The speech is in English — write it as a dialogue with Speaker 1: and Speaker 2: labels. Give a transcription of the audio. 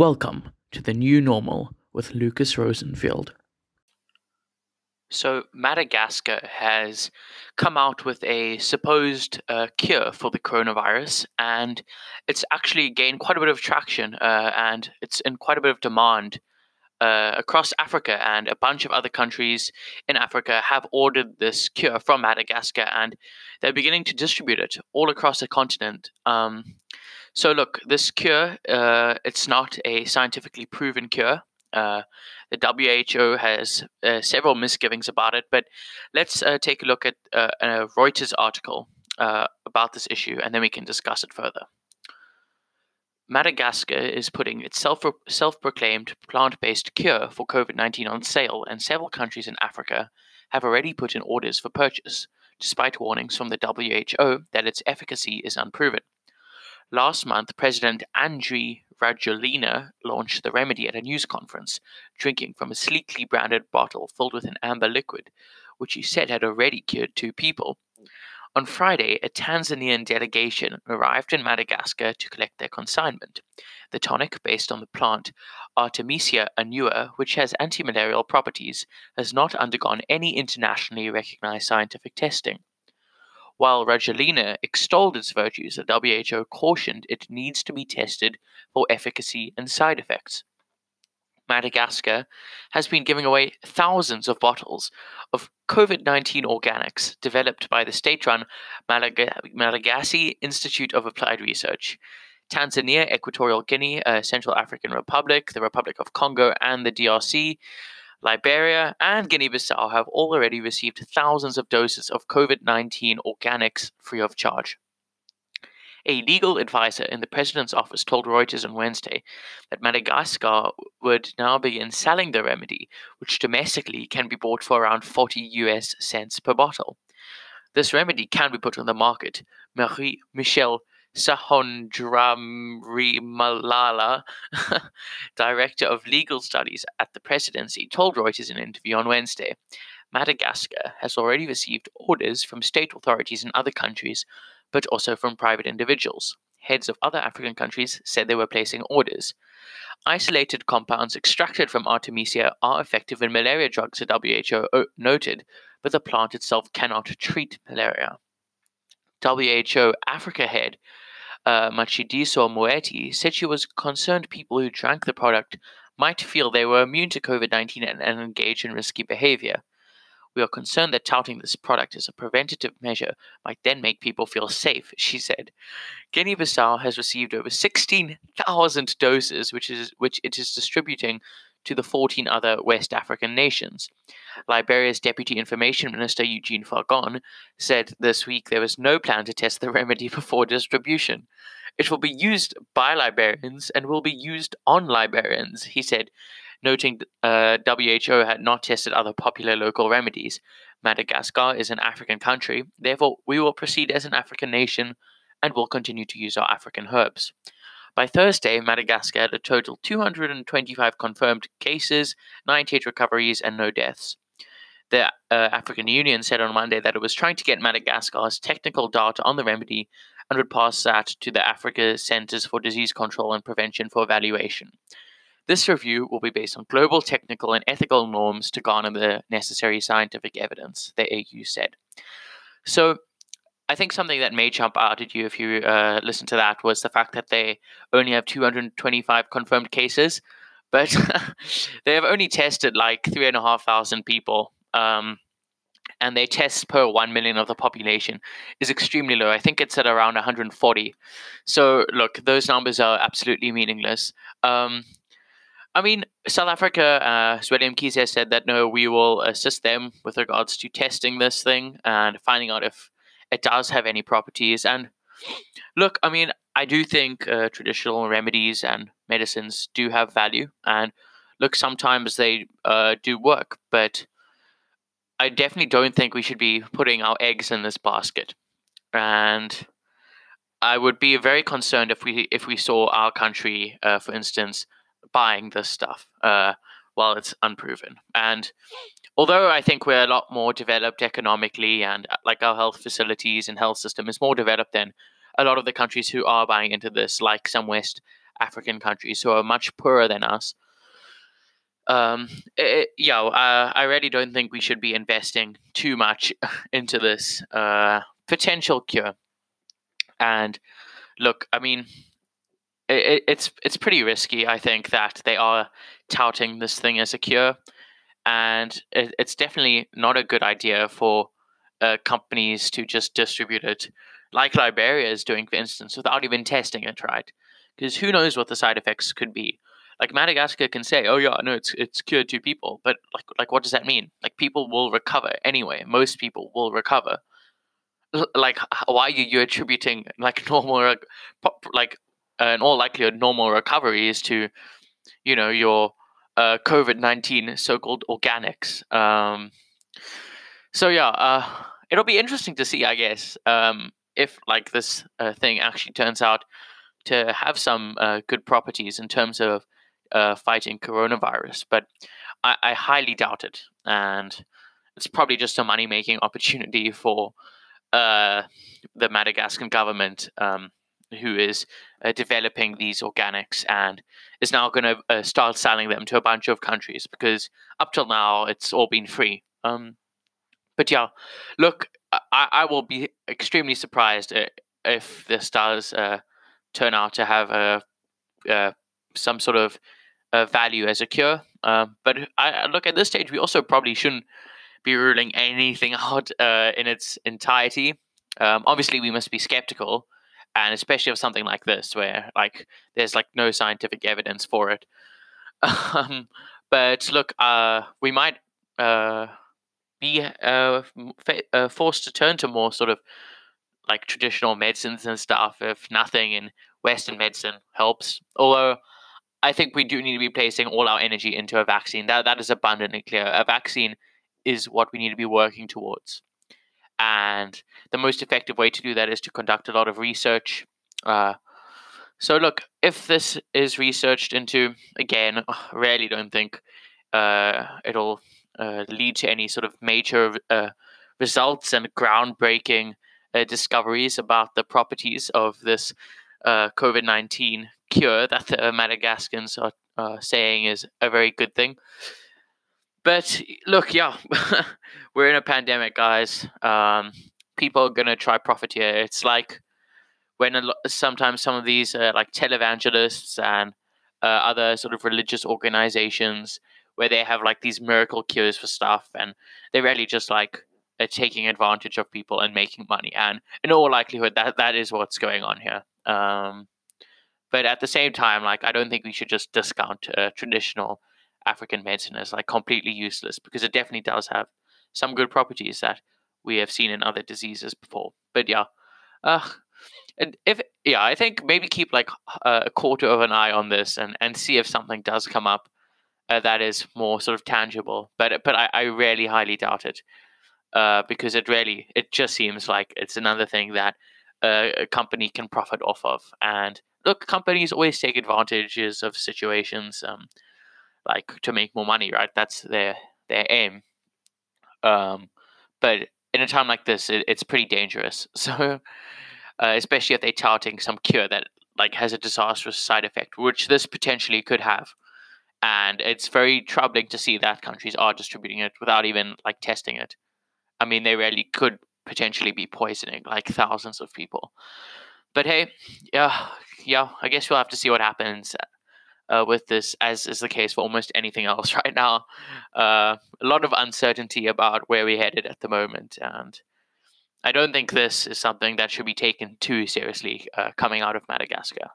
Speaker 1: Welcome to the new normal with Lucas Rosenfield. So, Madagascar has come out with a supposed uh, cure for the coronavirus, and it's actually gained quite a bit of traction uh, and it's in quite a bit of demand uh, across Africa. And a bunch of other countries in Africa have ordered this cure from Madagascar, and they're beginning to distribute it all across the continent. Um, so, look, this cure, uh, it's not a scientifically proven cure. Uh, the WHO has uh, several misgivings about it, but let's uh, take a look at uh, a Reuters article uh, about this issue and then we can discuss it further. Madagascar is putting its self proclaimed plant based cure for COVID 19 on sale, and several countries in Africa have already put in orders for purchase, despite warnings from the WHO that its efficacy is unproven. Last month, President Andry Rajoelina launched the remedy at a news conference, drinking from a sleekly branded bottle filled with an amber liquid, which he said had already cured two people. On Friday, a Tanzanian delegation arrived in Madagascar to collect their consignment. The tonic, based on the plant Artemisia annua, which has antimalarial properties, has not undergone any internationally recognized scientific testing. While Rajoelina extolled its virtues, the WHO cautioned it needs to be tested for efficacy and side effects. Madagascar has been giving away thousands of bottles of COVID 19 organics developed by the state run Malagasy Institute of Applied Research. Tanzania, Equatorial Guinea, uh, Central African Republic, the Republic of Congo, and the DRC Liberia and Guinea Bissau have already received thousands of doses of COVID 19 organics free of charge. A legal advisor in the president's office told Reuters on Wednesday that Madagascar would now begin selling the remedy, which domestically can be bought for around 40 US cents per bottle. This remedy can be put on the market. Marie Michelle Sahondramrimalala, director of legal studies at the presidency, told Reuters in an interview on Wednesday. Madagascar has already received orders from state authorities in other countries, but also from private individuals. Heads of other African countries said they were placing orders. Isolated compounds extracted from Artemisia are effective in malaria drugs, the WHO noted, but the plant itself cannot treat malaria. WHO Africa head uh, Matshidiso Moeti said she was concerned people who drank the product might feel they were immune to COVID 19 and, and engage in risky behavior. We are concerned that touting this product as a preventative measure might then make people feel safe, she said. Guinea Bissau has received over 16,000 doses, which, is, which it is distributing to the 14 other West African nations. Liberia's Deputy Information Minister Eugene Fahngon said this week there was no plan to test the remedy before distribution. It will be used by Liberians and will be used on Liberians, he said, noting uh, WHO had not tested other popular local remedies. Madagascar is an African country, therefore, we will proceed as an African nation and will continue to use our African herbs. By Thursday, Madagascar had a total 225 confirmed cases, 98 recoveries, and no deaths. The uh, African Union said on Monday that it was trying to get Madagascar's technical data on the remedy and would pass that to the Africa Centers for Disease Control and Prevention for evaluation. This review will be based on global technical and ethical norms to garner the necessary scientific evidence, the AU said. So, I think something that may jump out at you if you uh, listen to that was the fact that they only have 225 confirmed cases, but they have only tested like three and a half thousand people. Um, and their tests per 1 million of the population is extremely low. I think it's at around 140. So, look, those numbers are absolutely meaningless. Um, I mean, South Africa, uh, William said that no, we will assist them with regards to testing this thing and finding out if it does have any properties. And look, I mean, I do think uh, traditional remedies and medicines do have value. And look, sometimes they uh, do work, but I definitely don't think we should be putting our eggs in this basket. And I would be very concerned if we if we saw our country, uh, for instance, buying this stuff uh, while it's unproven. And although I think we're a lot more developed economically and uh, like our health facilities and health system is more developed than a lot of the countries who are buying into this, like some West African countries who are much poorer than us. Um, it, yeah, uh, I really don't think we should be investing too much into this uh, potential cure. And look, I mean, it, it's it's pretty risky. I think that they are touting this thing as a cure, and it, it's definitely not a good idea for uh, companies to just distribute it like Liberia is doing, for instance, without even testing it, right? Because who knows what the side effects could be? Like Madagascar can say, "Oh yeah, no, it's it's cured two people," but like like what does that mean? Like people will recover anyway. Most people will recover. like why are you attributing like normal like uh, in all likelihood normal recovery is to you know your uh, COVID nineteen so called organics. Um, so yeah, uh, it'll be interesting to see, I guess, um, if like this uh, thing actually turns out to have some uh, good properties in terms of uh, fighting coronavirus. But I, I, highly doubt it, and it's probably just a money making opportunity for uh, the Madagascan government, um, who is uh, developing these organics and is now going to uh, start selling them to a bunch of countries because up till now it's all been free. Um, but yeah, look, I, I will be extremely surprised uh, if this does uh, turn out to have a uh, some sort of uh, value as a cure. Um, but I look at this stage, we also probably shouldn't be ruling anything out uh, in its entirety. Um, obviously, we must be skeptical, and especially of something like this, where like there's like no scientific evidence for it. Um, but look, uh, we might uh, be uh, uh, forced to turn to more sort of like traditional medicines and stuff if nothing in Western medicine helps. Although I think we do need to be placing all our energy into a vaccine. That that is abundantly clear. A vaccine is what we need to be working towards. And the most effective way to do that is to conduct a lot of research. Uh, so, look, if this is researched into, again, I really don't think uh, it'll uh, lead to any sort of major uh, results and groundbreaking uh, discoveries about the properties of this uh, COVID 19 cure that the Madagascans are saying is a very good thing. But look, yeah, we're in a pandemic, guys. Um, people are gonna try profit here. It's like when a sometimes some of these uh, like televangelists and uh, other sort of religious organizations where they have like these miracle cures for stuff, and they're really just like uh, taking advantage of people and making money. And in all likelihood, that that is what's going on here. Um, but at the same time, like I don't think we should just discount uh, traditional African medicine as like completely useless because it definitely does have some good properties that we have seen in other diseases before. But yeah, uh, and if yeah, I think maybe keep like a quarter of an eye on this and and see if something does come up uh, that is more sort of tangible. But but I, I really highly doubt it uh, because it really it just seems like it's another thing that uh, a company can profit off of. And look, companies always take advantages of situations. Um, like to make more money, right? That's their their aim. Um, but in a time like this, it, it's pretty dangerous. So, uh, especially if they're touting some cure that like has a disastrous side effect, which this potentially could have, and it's very troubling to see that countries are distributing it without even like testing it. I mean, they really could potentially be poisoning like thousands of people. But hey, yeah, yeah, I guess we'll have to see what happens uh, with this, as is the case for almost anything else right now. Uh, a lot of uncertainty about where we're headed at the moment, and I don't think this is something that should be taken too seriously uh, coming out of Madagascar.